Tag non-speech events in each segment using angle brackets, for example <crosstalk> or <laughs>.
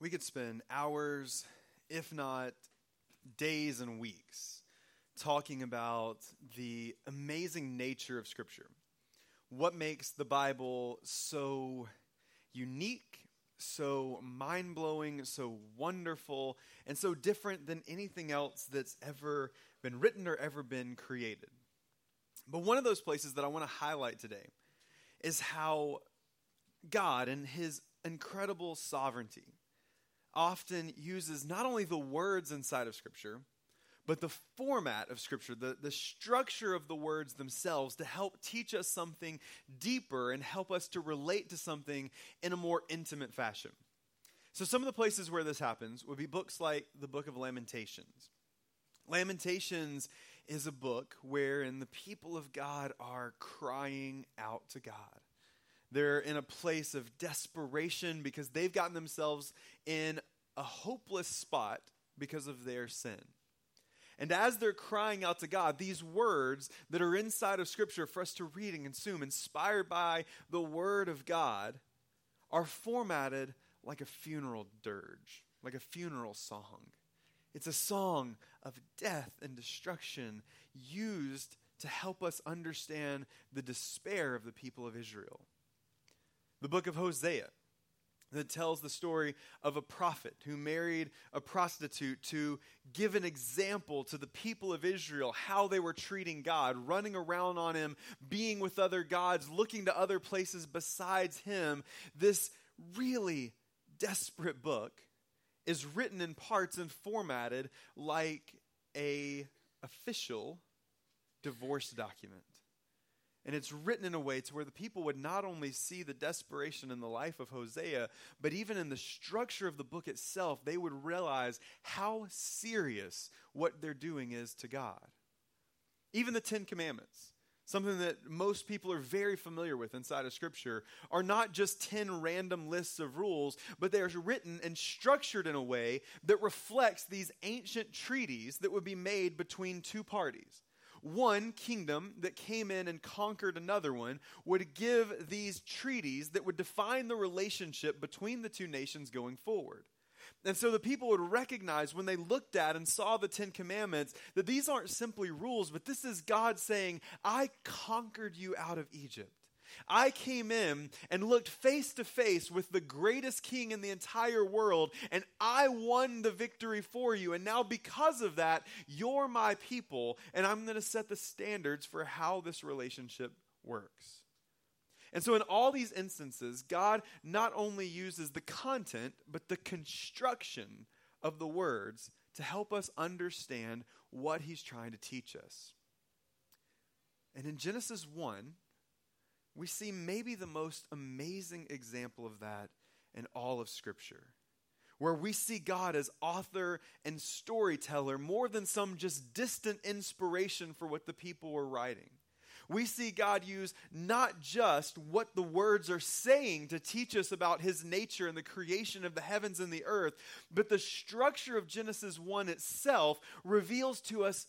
we could spend hours, if not days and weeks, talking about the amazing nature of Scripture. What makes the Bible so unique, so mind blowing, so wonderful, and so different than anything else that's ever been written or ever been created. But one of those places that I want to highlight today is how God, and His incredible sovereignty, often uses not only the words inside of Scripture, but the format of Scripture, the, the structure of the words themselves to help teach us something deeper and help us to relate to something in a more intimate fashion. So, some of the places where this happens would be books like the Book of Lamentations. Lamentations is a book wherein the people of God are crying out to God. They're in a place of desperation because they've gotten themselves in a hopeless spot because of their sin. And as they're crying out to God, these words that are inside of Scripture for us to read and consume, inspired by the Word of God, are formatted like a funeral dirge, like a funeral song. It's a song of death and destruction used to help us understand the despair of the people of Israel the book of Hosea that tells the story of a prophet who married a prostitute to give an example to the people of Israel how they were treating God, running around on him, being with other gods, looking to other places besides him. This really desperate book is written in parts and formatted like a official divorce document. And it's written in a way to where the people would not only see the desperation in the life of Hosea, but even in the structure of the book itself, they would realize how serious what they're doing is to God. Even the Ten Commandments, something that most people are very familiar with inside of Scripture, are not just 10 random lists of rules, but they are written and structured in a way that reflects these ancient treaties that would be made between two parties one kingdom that came in and conquered another one would give these treaties that would define the relationship between the two nations going forward. And so the people would recognize when they looked at and saw the Ten Commandments that these aren't simply rules, but this is God saying, I conquered you out of Egypt. I came in and looked face to face with the greatest king in the entire world, and I won the victory for you. And now, because of that, you're my people, and I'm going to set the standards for how this relationship works. And so, in all these instances, God not only uses the content, but the construction of the words to help us understand what He's trying to teach us. And in Genesis 1, we see maybe the most amazing example of that in all of Scripture, where we see God as author and storyteller more than some just distant inspiration for what the people were writing. We see God use not just what the words are saying to teach us about his nature and the creation of the heavens and the earth, but the structure of Genesis 1 itself reveals to us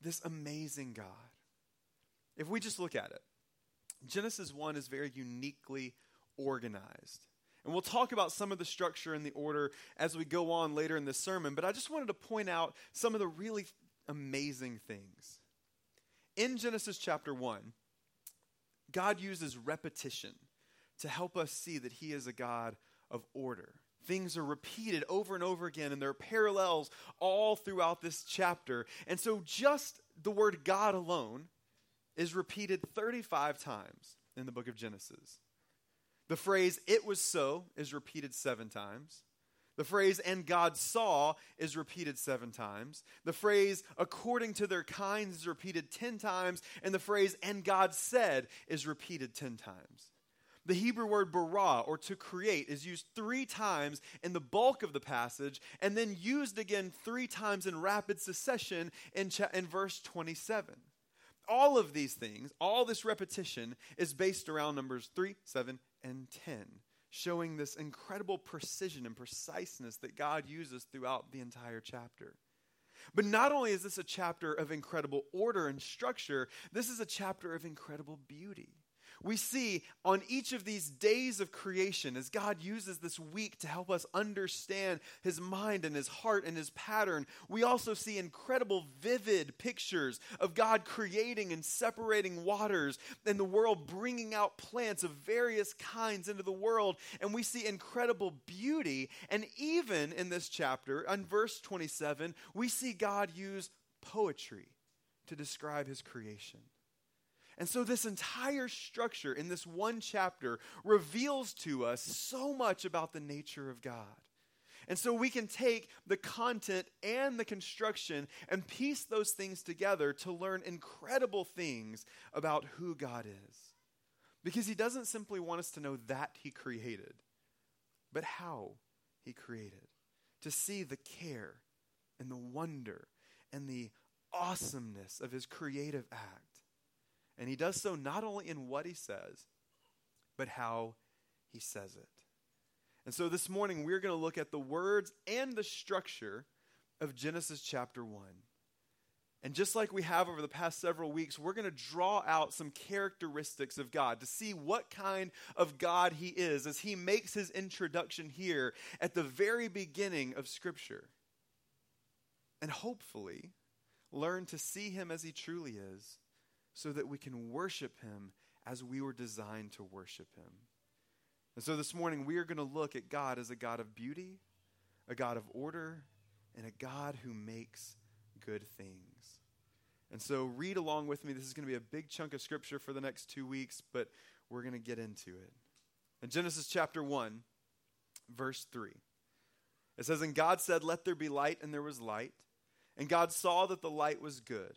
this amazing God. If we just look at it, Genesis 1 is very uniquely organized. And we'll talk about some of the structure and the order as we go on later in this sermon, but I just wanted to point out some of the really amazing things. In Genesis chapter 1, God uses repetition to help us see that He is a God of order. Things are repeated over and over again, and there are parallels all throughout this chapter. And so, just the word God alone is repeated 35 times in the book of Genesis. The phrase, it was so, is repeated seven times. The phrase, and God saw, is repeated seven times. The phrase, according to their kinds, is repeated ten times. And the phrase, and God said, is repeated ten times. The Hebrew word bara, or to create, is used three times in the bulk of the passage, and then used again three times in rapid succession in, cha- in verse 27 all of these things, all this repetition, is based around numbers 3, 7, and 10, showing this incredible precision and preciseness that God uses throughout the entire chapter. But not only is this a chapter of incredible order and structure, this is a chapter of incredible beauty. We see on each of these days of creation, as God uses this week to help us understand his mind and his heart and his pattern, we also see incredible, vivid pictures of God creating and separating waters and the world bringing out plants of various kinds into the world. And we see incredible beauty. And even in this chapter, in verse 27, we see God use poetry to describe his creation. And so, this entire structure in this one chapter reveals to us so much about the nature of God. And so, we can take the content and the construction and piece those things together to learn incredible things about who God is. Because He doesn't simply want us to know that He created, but how He created. To see the care and the wonder and the awesomeness of His creative act. And he does so not only in what he says, but how he says it. And so this morning, we're going to look at the words and the structure of Genesis chapter 1. And just like we have over the past several weeks, we're going to draw out some characteristics of God to see what kind of God He is as He makes His introduction here at the very beginning of Scripture. And hopefully, learn to see Him as He truly is so that we can worship him as we were designed to worship him. And so this morning, we are going to look at God as a God of beauty, a God of order, and a God who makes good things. And so, read along with me. This is going to be a big chunk of scripture for the next two weeks, but we're going to get into it. In Genesis chapter 1, verse 3, it says, And God said, Let there be light, and there was light. And God saw that the light was good.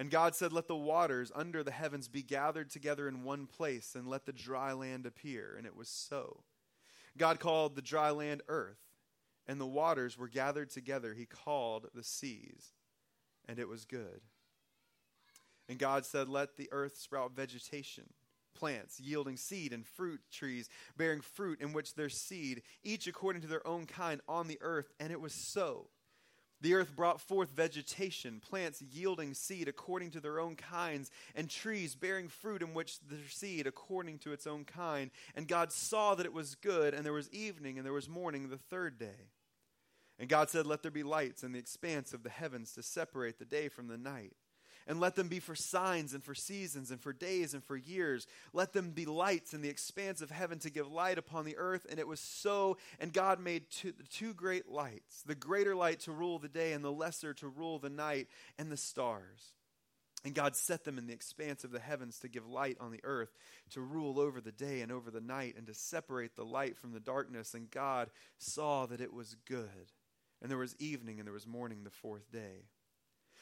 And God said, Let the waters under the heavens be gathered together in one place, and let the dry land appear. And it was so. God called the dry land earth, and the waters were gathered together. He called the seas, and it was good. And God said, Let the earth sprout vegetation, plants yielding seed, and fruit trees bearing fruit in which their seed, each according to their own kind, on the earth. And it was so. The earth brought forth vegetation, plants yielding seed according to their own kinds, and trees bearing fruit in which their seed according to its own kind. And God saw that it was good, and there was evening, and there was morning the third day. And God said, Let there be lights in the expanse of the heavens to separate the day from the night and let them be for signs and for seasons and for days and for years. Let them be lights in the expanse of heaven to give light upon the earth. And it was so. And God made two, two great lights the greater light to rule the day, and the lesser to rule the night, and the stars. And God set them in the expanse of the heavens to give light on the earth, to rule over the day and over the night, and to separate the light from the darkness. And God saw that it was good. And there was evening and there was morning the fourth day.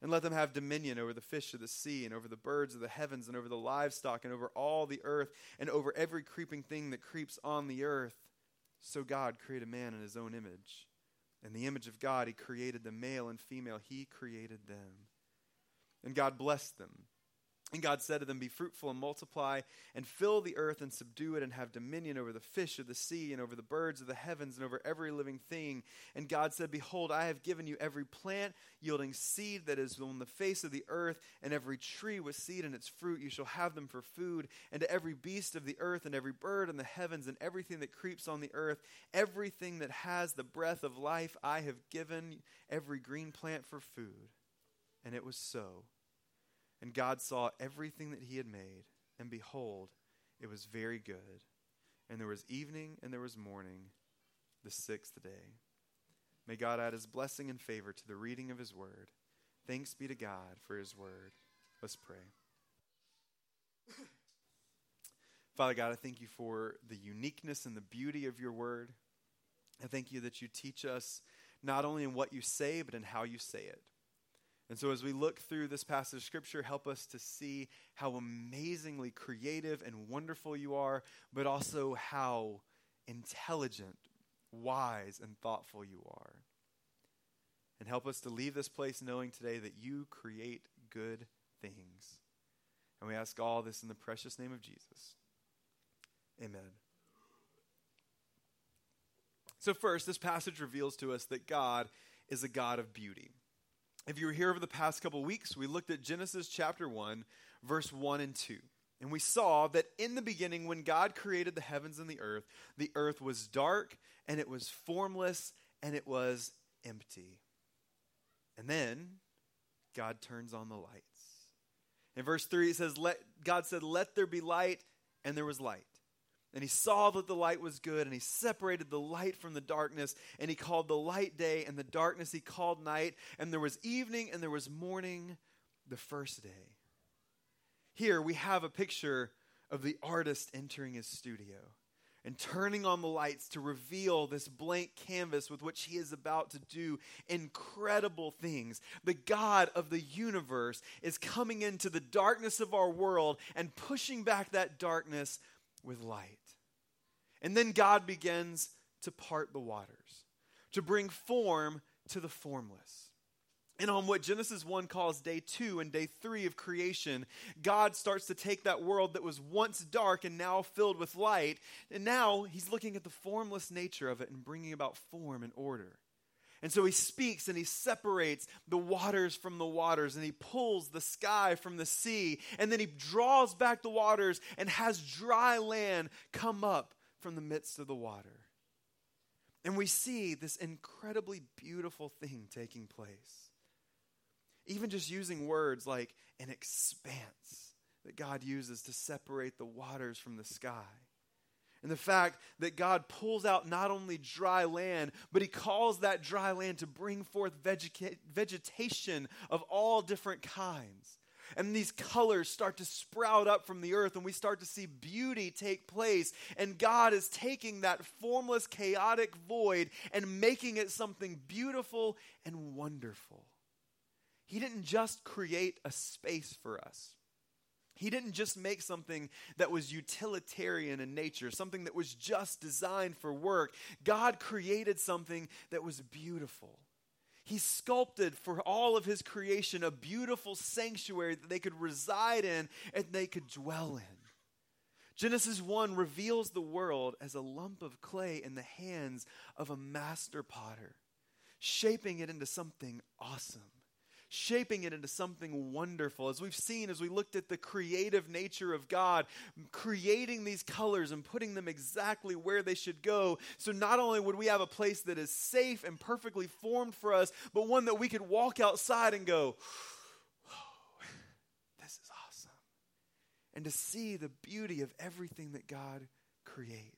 and let them have dominion over the fish of the sea, and over the birds of the heavens, and over the livestock, and over all the earth, and over every creeping thing that creeps on the earth. So God created man in his own image. In the image of God, he created the male and female, he created them. And God blessed them. And God said to them, Be fruitful and multiply, and fill the earth and subdue it, and have dominion over the fish of the sea, and over the birds of the heavens, and over every living thing. And God said, Behold, I have given you every plant yielding seed that is on the face of the earth, and every tree with seed in its fruit. You shall have them for food. And to every beast of the earth, and every bird in the heavens, and everything that creeps on the earth, everything that has the breath of life, I have given every green plant for food. And it was so. And God saw everything that he had made, and behold, it was very good. And there was evening and there was morning, the sixth day. May God add his blessing and favor to the reading of his word. Thanks be to God for his word. Let's pray. <coughs> Father God, I thank you for the uniqueness and the beauty of your word. I thank you that you teach us not only in what you say, but in how you say it. And so, as we look through this passage of Scripture, help us to see how amazingly creative and wonderful you are, but also how intelligent, wise, and thoughtful you are. And help us to leave this place knowing today that you create good things. And we ask all this in the precious name of Jesus. Amen. So, first, this passage reveals to us that God is a God of beauty. If you were here over the past couple weeks, we looked at Genesis chapter 1, verse 1 and 2. And we saw that in the beginning, when God created the heavens and the earth, the earth was dark and it was formless and it was empty. And then God turns on the lights. In verse 3, it says, Let, God said, Let there be light, and there was light. And he saw that the light was good, and he separated the light from the darkness, and he called the light day, and the darkness he called night. And there was evening, and there was morning the first day. Here we have a picture of the artist entering his studio and turning on the lights to reveal this blank canvas with which he is about to do incredible things. The God of the universe is coming into the darkness of our world and pushing back that darkness with light. And then God begins to part the waters, to bring form to the formless. And on what Genesis 1 calls day two and day three of creation, God starts to take that world that was once dark and now filled with light, and now he's looking at the formless nature of it and bringing about form and order. And so he speaks and he separates the waters from the waters and he pulls the sky from the sea. And then he draws back the waters and has dry land come up from the midst of the water. And we see this incredibly beautiful thing taking place. Even just using words like an expanse that God uses to separate the waters from the sky. And the fact that God pulls out not only dry land, but He calls that dry land to bring forth vegetation of all different kinds. And these colors start to sprout up from the earth, and we start to see beauty take place. And God is taking that formless, chaotic void and making it something beautiful and wonderful. He didn't just create a space for us. He didn't just make something that was utilitarian in nature, something that was just designed for work. God created something that was beautiful. He sculpted for all of his creation a beautiful sanctuary that they could reside in and they could dwell in. Genesis 1 reveals the world as a lump of clay in the hands of a master potter, shaping it into something awesome shaping it into something wonderful. As we've seen, as we looked at the creative nature of God, creating these colors and putting them exactly where they should go. So not only would we have a place that is safe and perfectly formed for us, but one that we could walk outside and go, this is awesome. And to see the beauty of everything that God creates.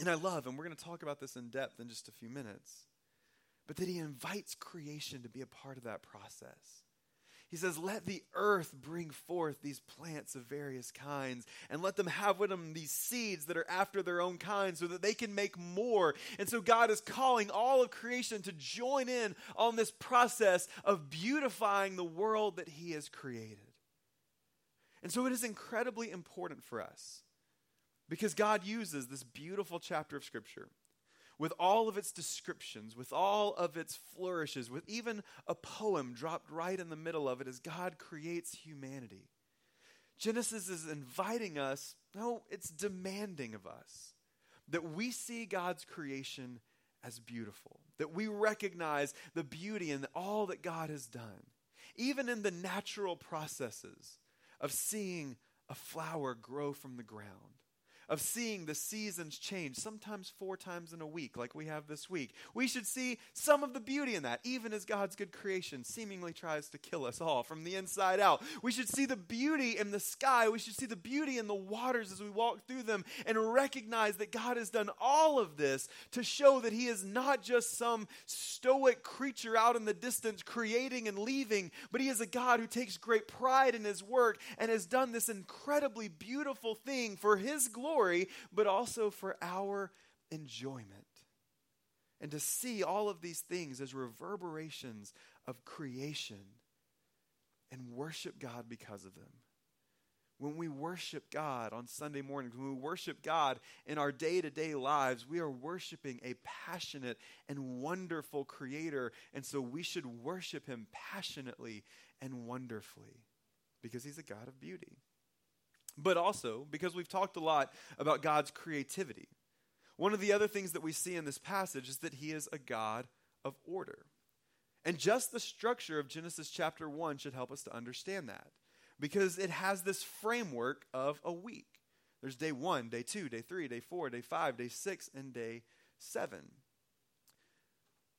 And I love, and we're going to talk about this in depth in just a few minutes but that he invites creation to be a part of that process. He says, Let the earth bring forth these plants of various kinds, and let them have with them these seeds that are after their own kind, so that they can make more. And so, God is calling all of creation to join in on this process of beautifying the world that He has created. And so, it is incredibly important for us because God uses this beautiful chapter of Scripture with all of its descriptions, with all of its flourishes, with even a poem dropped right in the middle of it as God creates humanity. Genesis is inviting us, no, it's demanding of us that we see God's creation as beautiful, that we recognize the beauty in all that God has done, even in the natural processes of seeing a flower grow from the ground of seeing the seasons change, sometimes four times in a week, like we have this week. We should see some of the beauty in that, even as God's good creation seemingly tries to kill us all from the inside out. We should see the beauty in the sky. We should see the beauty in the waters as we walk through them and recognize that God has done all of this to show that He is not just some stoic creature out in the distance creating and leaving, but He is a God who takes great pride in His work and has done this incredibly beautiful thing for His glory glory, but also for our enjoyment. And to see all of these things as reverberations of creation and worship God because of them. When we worship God on Sunday mornings, when we worship God in our day to day lives, we are worshiping a passionate and wonderful Creator. And so we should worship Him passionately and wonderfully because He's a God of beauty but also because we've talked a lot about God's creativity. One of the other things that we see in this passage is that he is a God of order. And just the structure of Genesis chapter 1 should help us to understand that because it has this framework of a week. There's day 1, day 2, day 3, day 4, day 5, day 6, and day 7.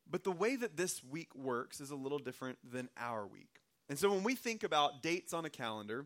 But the way that this week works is a little different than our week. And so when we think about dates on a calendar,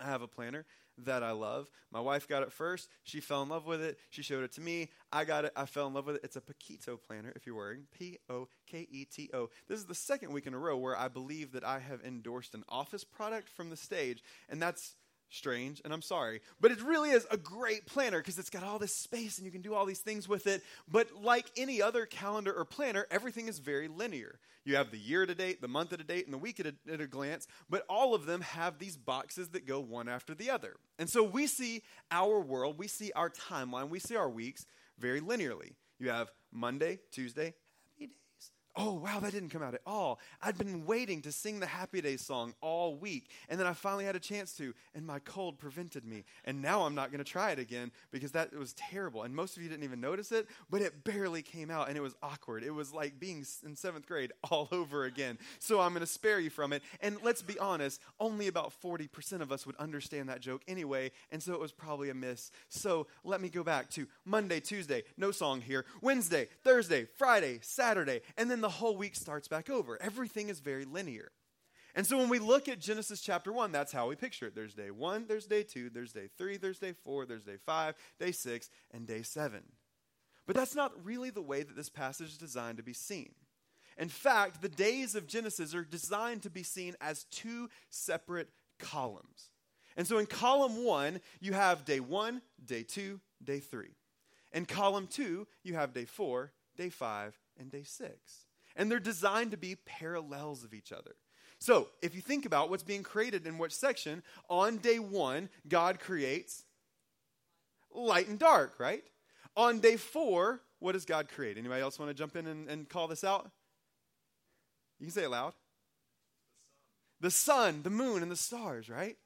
I have a planner that I love. My wife got it first. She fell in love with it. She showed it to me. I got it. I fell in love with it. It's a Poketo planner, if you're worrying. P O K E T O. This is the second week in a row where I believe that I have endorsed an office product from the stage, and that's strange, and I'm sorry. But it really is a great planner because it's got all this space and you can do all these things with it. But like any other calendar or planner, everything is very linear. You have the year to date, the month at a date, and the week at a, at a glance, but all of them have these boxes that go one after the other. And so we see our world, we see our timeline, we see our weeks very linearly. You have Monday, Tuesday, oh, wow, that didn't come out at all. I'd been waiting to sing the Happy Days song all week, and then I finally had a chance to, and my cold prevented me. And now I'm not going to try it again because that was terrible. And most of you didn't even notice it, but it barely came out, and it was awkward. It was like being in seventh grade <laughs> all over again. So I'm going to spare you from it. And let's be honest, only about 40% of us would understand that joke anyway, and so it was probably a miss. So let me go back to Monday, Tuesday, no song here, Wednesday, Thursday, Friday, Saturday, and then the the whole week starts back over. Everything is very linear. And so when we look at Genesis chapter 1, that's how we picture it. There's day 1, there's day 2, there's day 3, there's day 4, there's day 5, day 6, and day 7. But that's not really the way that this passage is designed to be seen. In fact, the days of Genesis are designed to be seen as two separate columns. And so in column 1, you have day 1, day 2, day 3. In column 2, you have day 4, day 5, and day 6 and they're designed to be parallels of each other. So, if you think about what's being created in which section, on day one, God creates light and dark, right? On day four, what does God create? Anybody else want to jump in and, and call this out? You can say it loud. The sun. the sun, the moon, and the stars, right?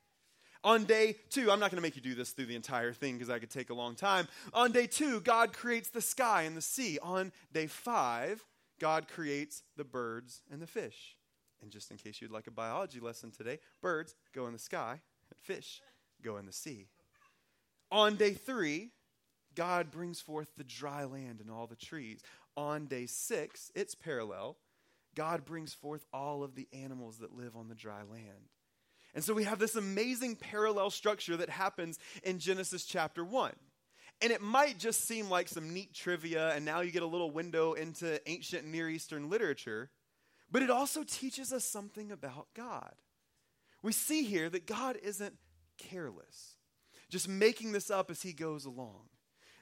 On day two, I'm not going to make you do this through the entire thing because I could take a long time. On day two, God creates the sky and the sea. On day five, God creates the birds and the fish. And just in case you'd like a biology lesson today, birds go in the sky, and fish go in the sea. On day three, God brings forth the dry land and all the trees. On day six, it's parallel. God brings forth all of the animals that live on the dry land. And so we have this amazing parallel structure that happens in Genesis chapter 1. And it might just seem like some neat trivia, and now you get a little window into ancient Near Eastern literature, but it also teaches us something about God. We see here that God isn't careless, just making this up as he goes along.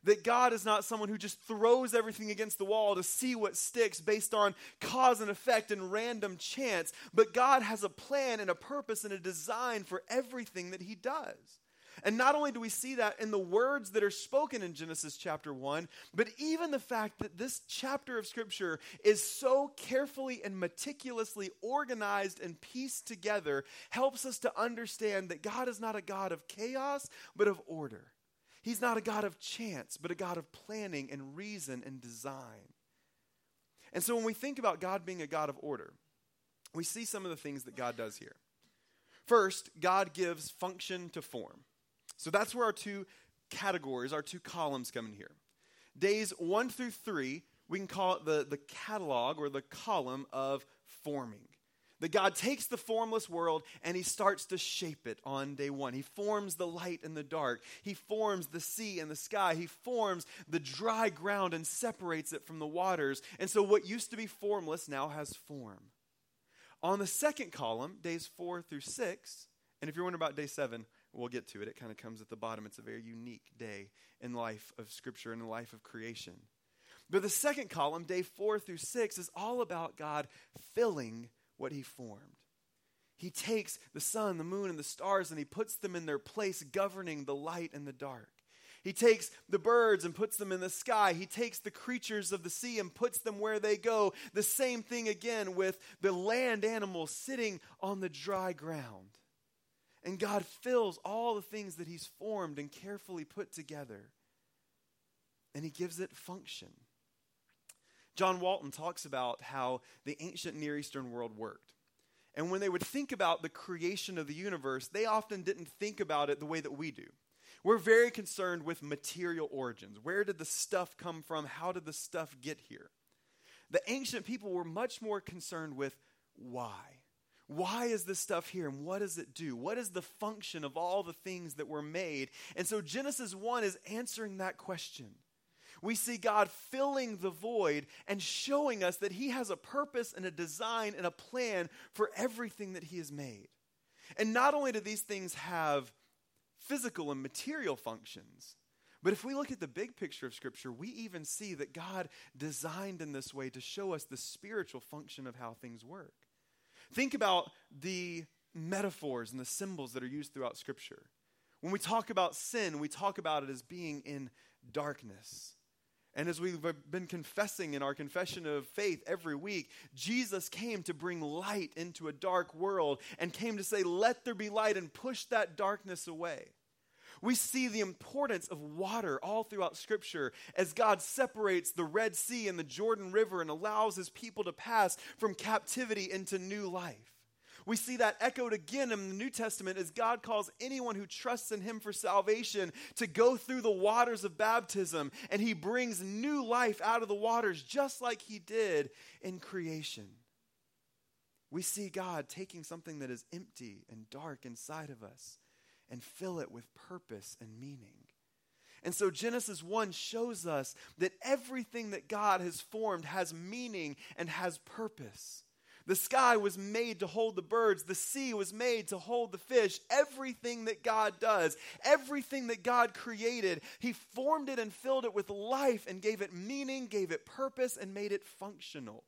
That God is not someone who just throws everything against the wall to see what sticks based on cause and effect and random chance, but God has a plan and a purpose and a design for everything that he does. And not only do we see that in the words that are spoken in Genesis chapter 1, but even the fact that this chapter of Scripture is so carefully and meticulously organized and pieced together helps us to understand that God is not a God of chaos, but of order. He's not a God of chance, but a God of planning and reason and design. And so when we think about God being a God of order, we see some of the things that God does here. First, God gives function to form. So that's where our two categories, our two columns come in here. Days one through three, we can call it the, the catalog or the column of forming. That God takes the formless world and he starts to shape it on day one. He forms the light and the dark. He forms the sea and the sky. He forms the dry ground and separates it from the waters. And so what used to be formless now has form. On the second column, days four through six, and if you're wondering about day seven, we'll get to it. It kind of comes at the bottom. It's a very unique day in life of Scripture and the life of creation. But the second column, day four through six, is all about God filling what He formed. He takes the sun, the moon, and the stars and He puts them in their place, governing the light and the dark. He takes the birds and puts them in the sky. He takes the creatures of the sea and puts them where they go. The same thing again with the land animals sitting on the dry ground. And God fills all the things that He's formed and carefully put together. And He gives it function. John Walton talks about how the ancient Near Eastern world worked. And when they would think about the creation of the universe, they often didn't think about it the way that we do. We're very concerned with material origins. Where did the stuff come from? How did the stuff get here? The ancient people were much more concerned with why. Why is this stuff here and what does it do? What is the function of all the things that were made? And so Genesis 1 is answering that question. We see God filling the void and showing us that He has a purpose and a design and a plan for everything that He has made. And not only do these things have physical and material functions. But if we look at the big picture of Scripture, we even see that God designed in this way to show us the spiritual function of how things work. Think about the metaphors and the symbols that are used throughout Scripture. When we talk about sin, we talk about it as being in darkness. And as we've been confessing in our confession of faith every week, Jesus came to bring light into a dark world and came to say, Let there be light, and push that darkness away. We see the importance of water all throughout Scripture as God separates the Red Sea and the Jordan River and allows his people to pass from captivity into new life. We see that echoed again in the New Testament as God calls anyone who trusts in Him for salvation to go through the waters of baptism, and He brings new life out of the waters, just like He did in creation. We see God taking something that is empty and dark inside of us and fill it with purpose and meaning. And so Genesis 1 shows us that everything that God has formed has meaning and has purpose. The sky was made to hold the birds. The sea was made to hold the fish. Everything that God does, everything that God created, He formed it and filled it with life and gave it meaning, gave it purpose, and made it functional.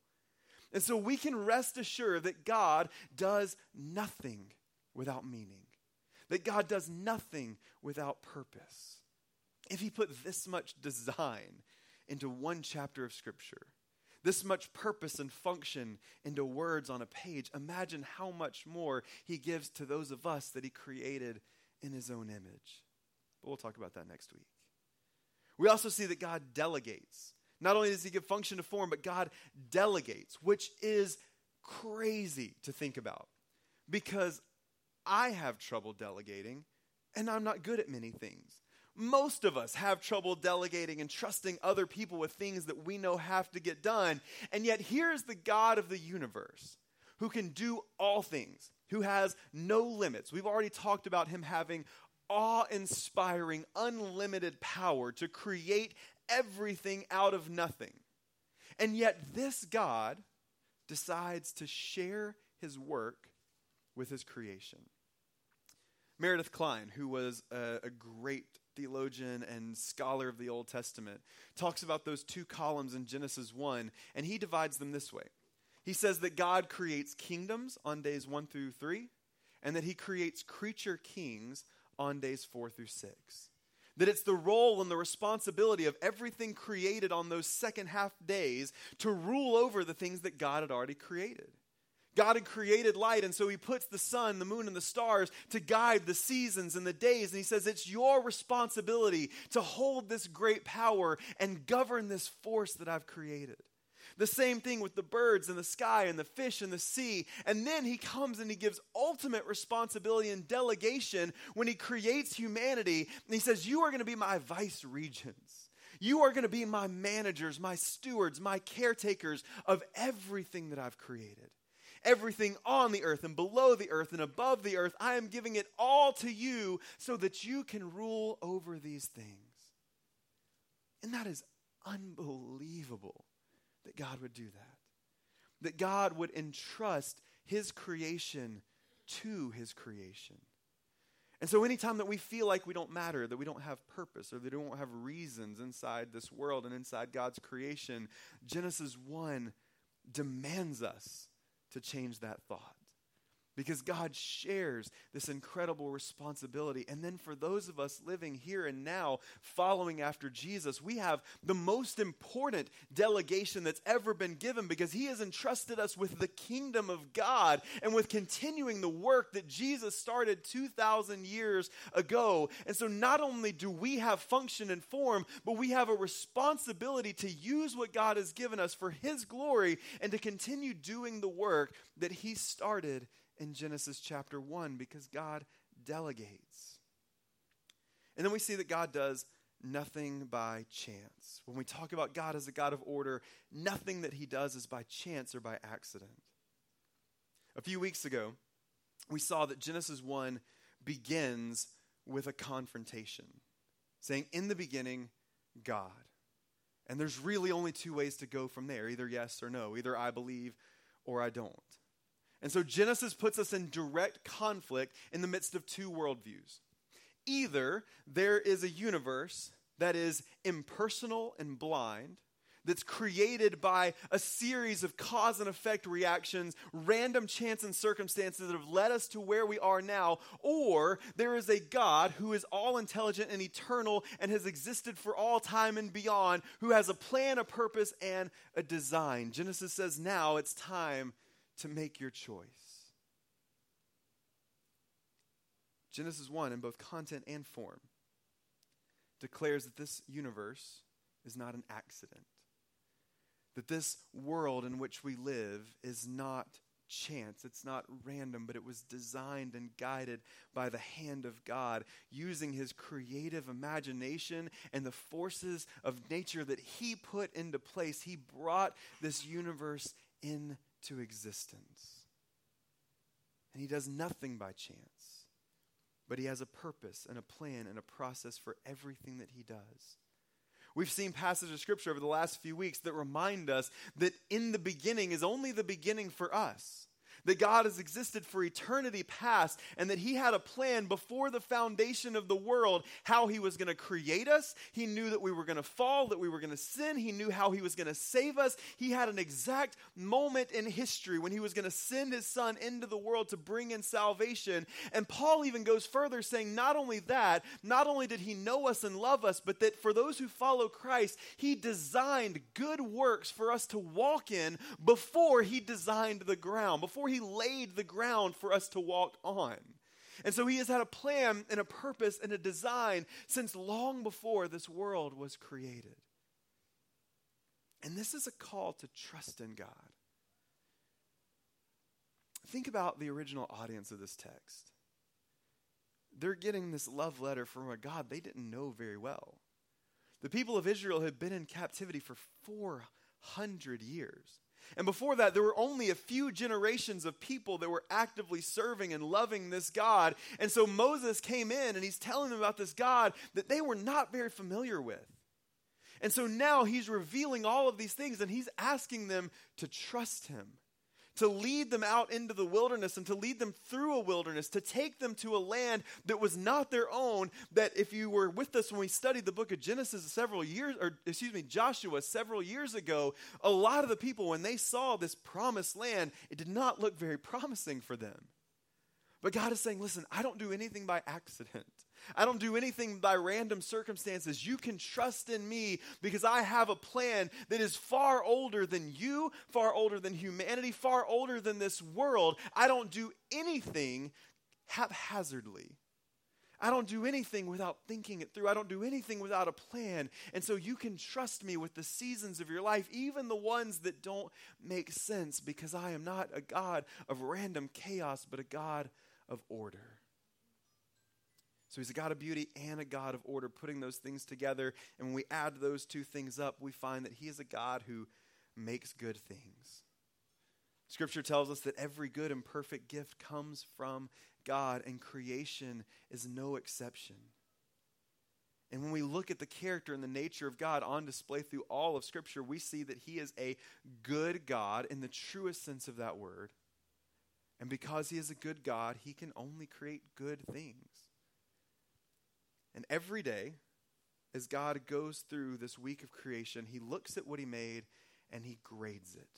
And so we can rest assured that God does nothing without meaning, that God does nothing without purpose. If He put this much design into one chapter of Scripture, this much purpose and function into words on a page, imagine how much more he gives to those of us that he created in his own image. But we'll talk about that next week. We also see that God delegates. Not only does he give function to form, but God delegates, which is crazy to think about because I have trouble delegating and I'm not good at many things. Most of us have trouble delegating and trusting other people with things that we know have to get done. And yet, here's the God of the universe who can do all things, who has no limits. We've already talked about him having awe inspiring, unlimited power to create everything out of nothing. And yet, this God decides to share his work with his creation. Meredith Kline, who was a, a great theologian and scholar of the Old Testament, talks about those two columns in Genesis 1, and he divides them this way. He says that God creates kingdoms on days 1 through 3, and that he creates creature kings on days four through six. That it's the role and the responsibility of everything created on those second half days to rule over the things that God had already created. God had created light, and so He puts the sun, the moon, and the stars to guide the seasons and the days. And He says, It's your responsibility to hold this great power and govern this force that I've created. The same thing with the birds and the sky and the fish and the sea. And then he comes and he gives ultimate responsibility and delegation when he creates humanity. And he says, You are going to be my vice regents. You are going to be my managers, my stewards, my caretakers of everything that I've created everything on the earth and below the earth and above the earth. I am giving it all to you so that you can rule over these things. And that is unbelievable that God would do that. That God would entrust his creation to his creation. And so, anytime that we feel like we don't matter, that we don't have purpose, or that we don't have reasons inside this world and inside God's creation, Genesis 1 demands us to change that thought. Because God shares this incredible responsibility. And then for those of us living here and now, following after Jesus, we have the most important delegation that's ever been given because He has entrusted us with the kingdom of God and with continuing the work that Jesus started 2,000 years ago. And so not only do we have function and form, but we have a responsibility to use what God has given us for His glory and to continue doing the work that He started in Genesis chapter 1 because God delegates. And then we see that God does nothing by chance. When we talk about God as a God of order, nothing that he does is by chance or by accident. A few weeks ago, we saw that Genesis 1 begins with a confrontation, saying, In the beginning, God. And there's really only two ways to go from there either yes or no, either I believe or I don't. And so Genesis puts us in direct conflict in the midst of two worldviews. Either there is a universe that is impersonal and blind, that's created by a series of cause and effect reactions, random chance and circumstances that have led us to where we are now, or there is a God who is all intelligent and eternal and has existed for all time and beyond, who has a plan, a purpose, and a design. Genesis says now it's time to make your choice. Genesis 1, in both content and form, declares that this universe is not an accident, that this world in which we live is not chance. It's not random, but it was designed and guided by the hand of God, using his creative imagination and the forces of nature that he put into place. He brought this universe in to existence. And he does nothing by chance, but he has a purpose and a plan and a process for everything that he does. We've seen passages of scripture over the last few weeks that remind us that in the beginning is only the beginning for us that God has existed for eternity past, and that He had a plan before the foundation of the world how He was going to create us. He knew that we were going to fall, that we were going to sin. He knew how He was going to save us. He had an exact moment in history when He was going to send His Son into the world to bring in salvation. And Paul even goes further, saying, not only that, not only did He know us and love us, but that for those who follow Christ, He designed good works for us to walk in before He designed the ground, before he laid the ground for us to walk on. And so he has had a plan and a purpose and a design since long before this world was created. And this is a call to trust in God. Think about the original audience of this text. They're getting this love letter from a God they didn't know very well. The people of Israel had been in captivity for 400 years. And before that, there were only a few generations of people that were actively serving and loving this God. And so Moses came in and he's telling them about this God that they were not very familiar with. And so now he's revealing all of these things and he's asking them to trust him to lead them out into the wilderness and to lead them through a wilderness, to take them to a land that was not their own. That if you were with us when we studied the book of Genesis several years, or excuse me, Joshua several years ago, a lot of the people, when they saw this promised land, it did not look very promising for them. But God is saying, listen, I don't do anything by accident. I don't do anything by random circumstances. You can trust in me because I have a plan that is far older than you, far older than humanity, far older than this world. I don't do anything haphazardly. I don't do anything without thinking it through. I don't do anything without a plan. And so you can trust me with the seasons of your life, even the ones that don't make sense, because I am not a God of random chaos, but a God of order. So he's a God of beauty and a God of order, putting those things together. And when we add those two things up, we find that he is a God who makes good things. Scripture tells us that every good and perfect gift comes from God, and creation is no exception. And when we look at the character and the nature of God on display through all of Scripture, we see that He is a good God in the truest sense of that word. And because He is a good God, He can only create good things. And every day, as God goes through this week of creation, He looks at what He made and He grades it.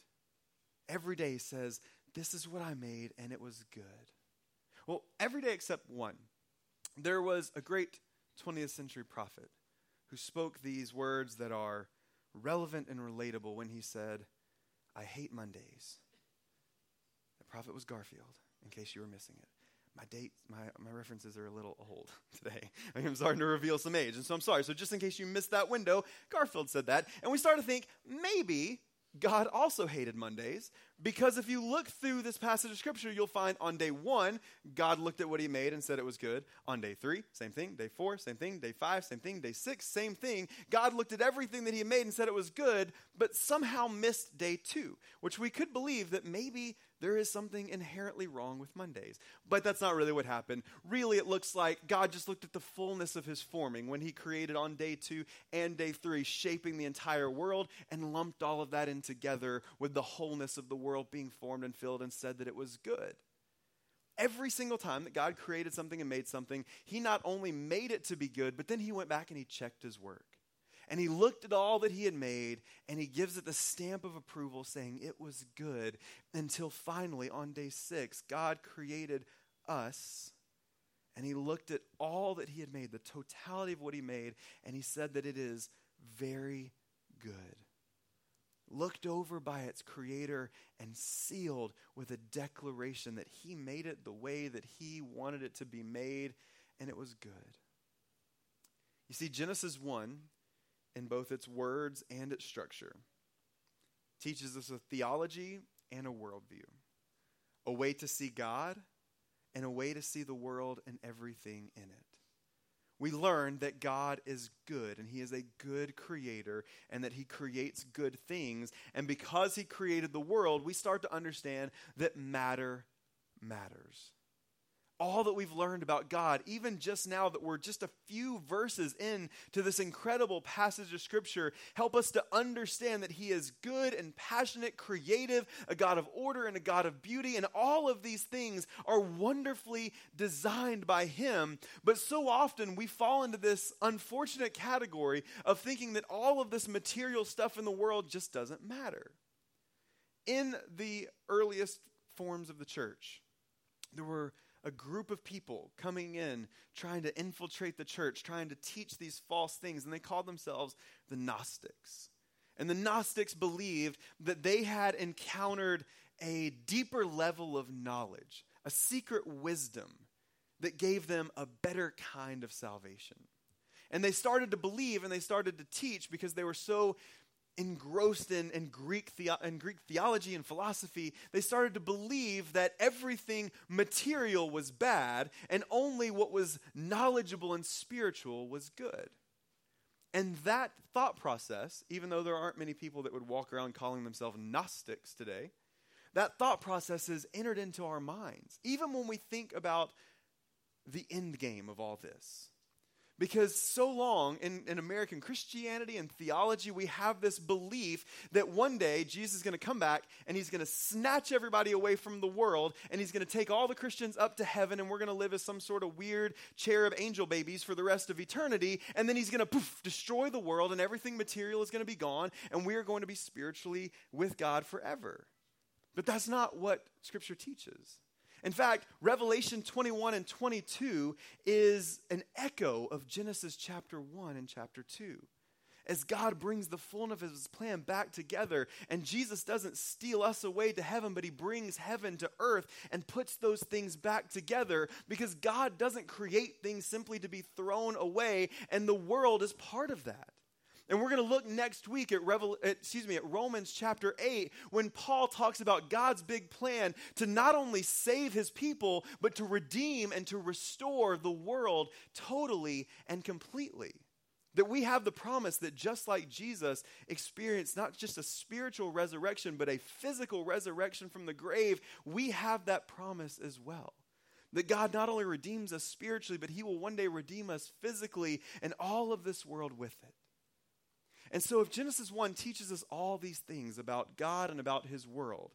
Every day He says, This is what I made, and it was good. Well, every day except one. There was a great 20th century prophet who spoke these words that are relevant and relatable when he said, I hate Mondays. The prophet was Garfield, in case you were missing it. My dates, my, my references are a little old <laughs> today. I'm starting to reveal some age, and so I'm sorry. So, just in case you missed that window, Garfield said that. And we started to think maybe God also hated Mondays because if you look through this passage of Scripture, you'll find on day one, God looked at what He made and said it was good. On day three, same thing. Day four, same thing. Day five, same thing. Day six, same thing. God looked at everything that He made and said it was good, but somehow missed day two, which we could believe that maybe there is something inherently wrong with Mondays. But that's not really what happened. Really, it looks like God just looked at the fullness of his forming when he created on day two and day three, shaping the entire world, and lumped all of that in together with the wholeness of the world being formed and filled, and said that it was good. Every single time that God created something and made something, he not only made it to be good, but then he went back and he checked his work. And he looked at all that he had made and he gives it the stamp of approval, saying it was good. Until finally, on day six, God created us and he looked at all that he had made, the totality of what he made, and he said that it is very good. Looked over by its creator and sealed with a declaration that he made it the way that he wanted it to be made, and it was good. You see, Genesis 1 in both its words and its structure. teaches us a theology and a worldview, a way to see God and a way to see the world and everything in it. We learn that God is good and He is a good creator and that He creates good things. And because He created the world, we start to understand that matter matters all that we've learned about God, even just now that we're just a few verses in to this incredible passage of Scripture, help us to understand that He is good and passionate, creative, a God of order and a God of beauty, and all of these things are wonderfully designed by Him. But so often we fall into this unfortunate category of thinking that all of this material stuff in the world just doesn't matter. In the earliest forms of the church, there were a group of people coming in, trying to infiltrate the church, trying to teach these false things, and they called themselves the Gnostics. And the Gnostics believed that they had encountered a deeper level of knowledge, a secret wisdom that gave them a better kind of salvation. And they started to believe and they started to teach because they were so engrossed in, in, Greek in Greek theology and philosophy, they started to believe that everything material was bad and only what was knowledgeable and spiritual was good. And that thought process, even though there aren't many people that would walk around calling themselves Gnostics today, that thought process has entered into our minds. Even when we think about the end game of all this, because so long in, in American Christianity and theology, we have this belief that one day Jesus is going to come back and he's going to snatch everybody away from the world and he's going to take all the Christians up to heaven and we're going to live as some sort of weird cherub angel babies for the rest of eternity. And then he's going to poof, destroy the world and everything material is going to be gone and we are going to be spiritually with God forever. But that's not what Scripture teaches. In fact, Revelation 21 and 22 is an echo of Genesis chapter 1 and chapter 2 as God brings the fullness of his plan back together. And Jesus doesn't steal us away to heaven, but he brings heaven to earth and puts those things back together because God doesn't create things simply to be thrown away, and the world is part of that. And we're going to look next week at, Revel- excuse me, at Romans chapter 8 when Paul talks about God's big plan to not only save his people, but to redeem and to restore the world totally and completely. That we have the promise that just like Jesus experienced not just a spiritual resurrection, but a physical resurrection from the grave, we have that promise as well. That God not only redeems us spiritually, but He will one day redeem us physically and all of this world with it. And so, if Genesis 1 teaches us all these things about God and about His world,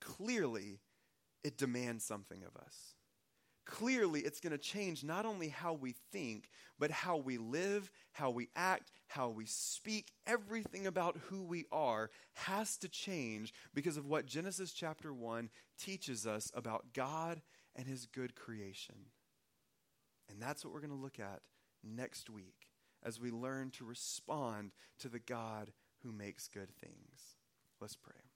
clearly it demands something of us clearly it's going to change not only how we think, but how we live, how we act, how we speak. Everything about who we are has to change because of what Genesis chapter 1 teaches us about God and his good creation. And that's what we're going to look at next week as we learn to respond to the God who makes good things. Let's pray.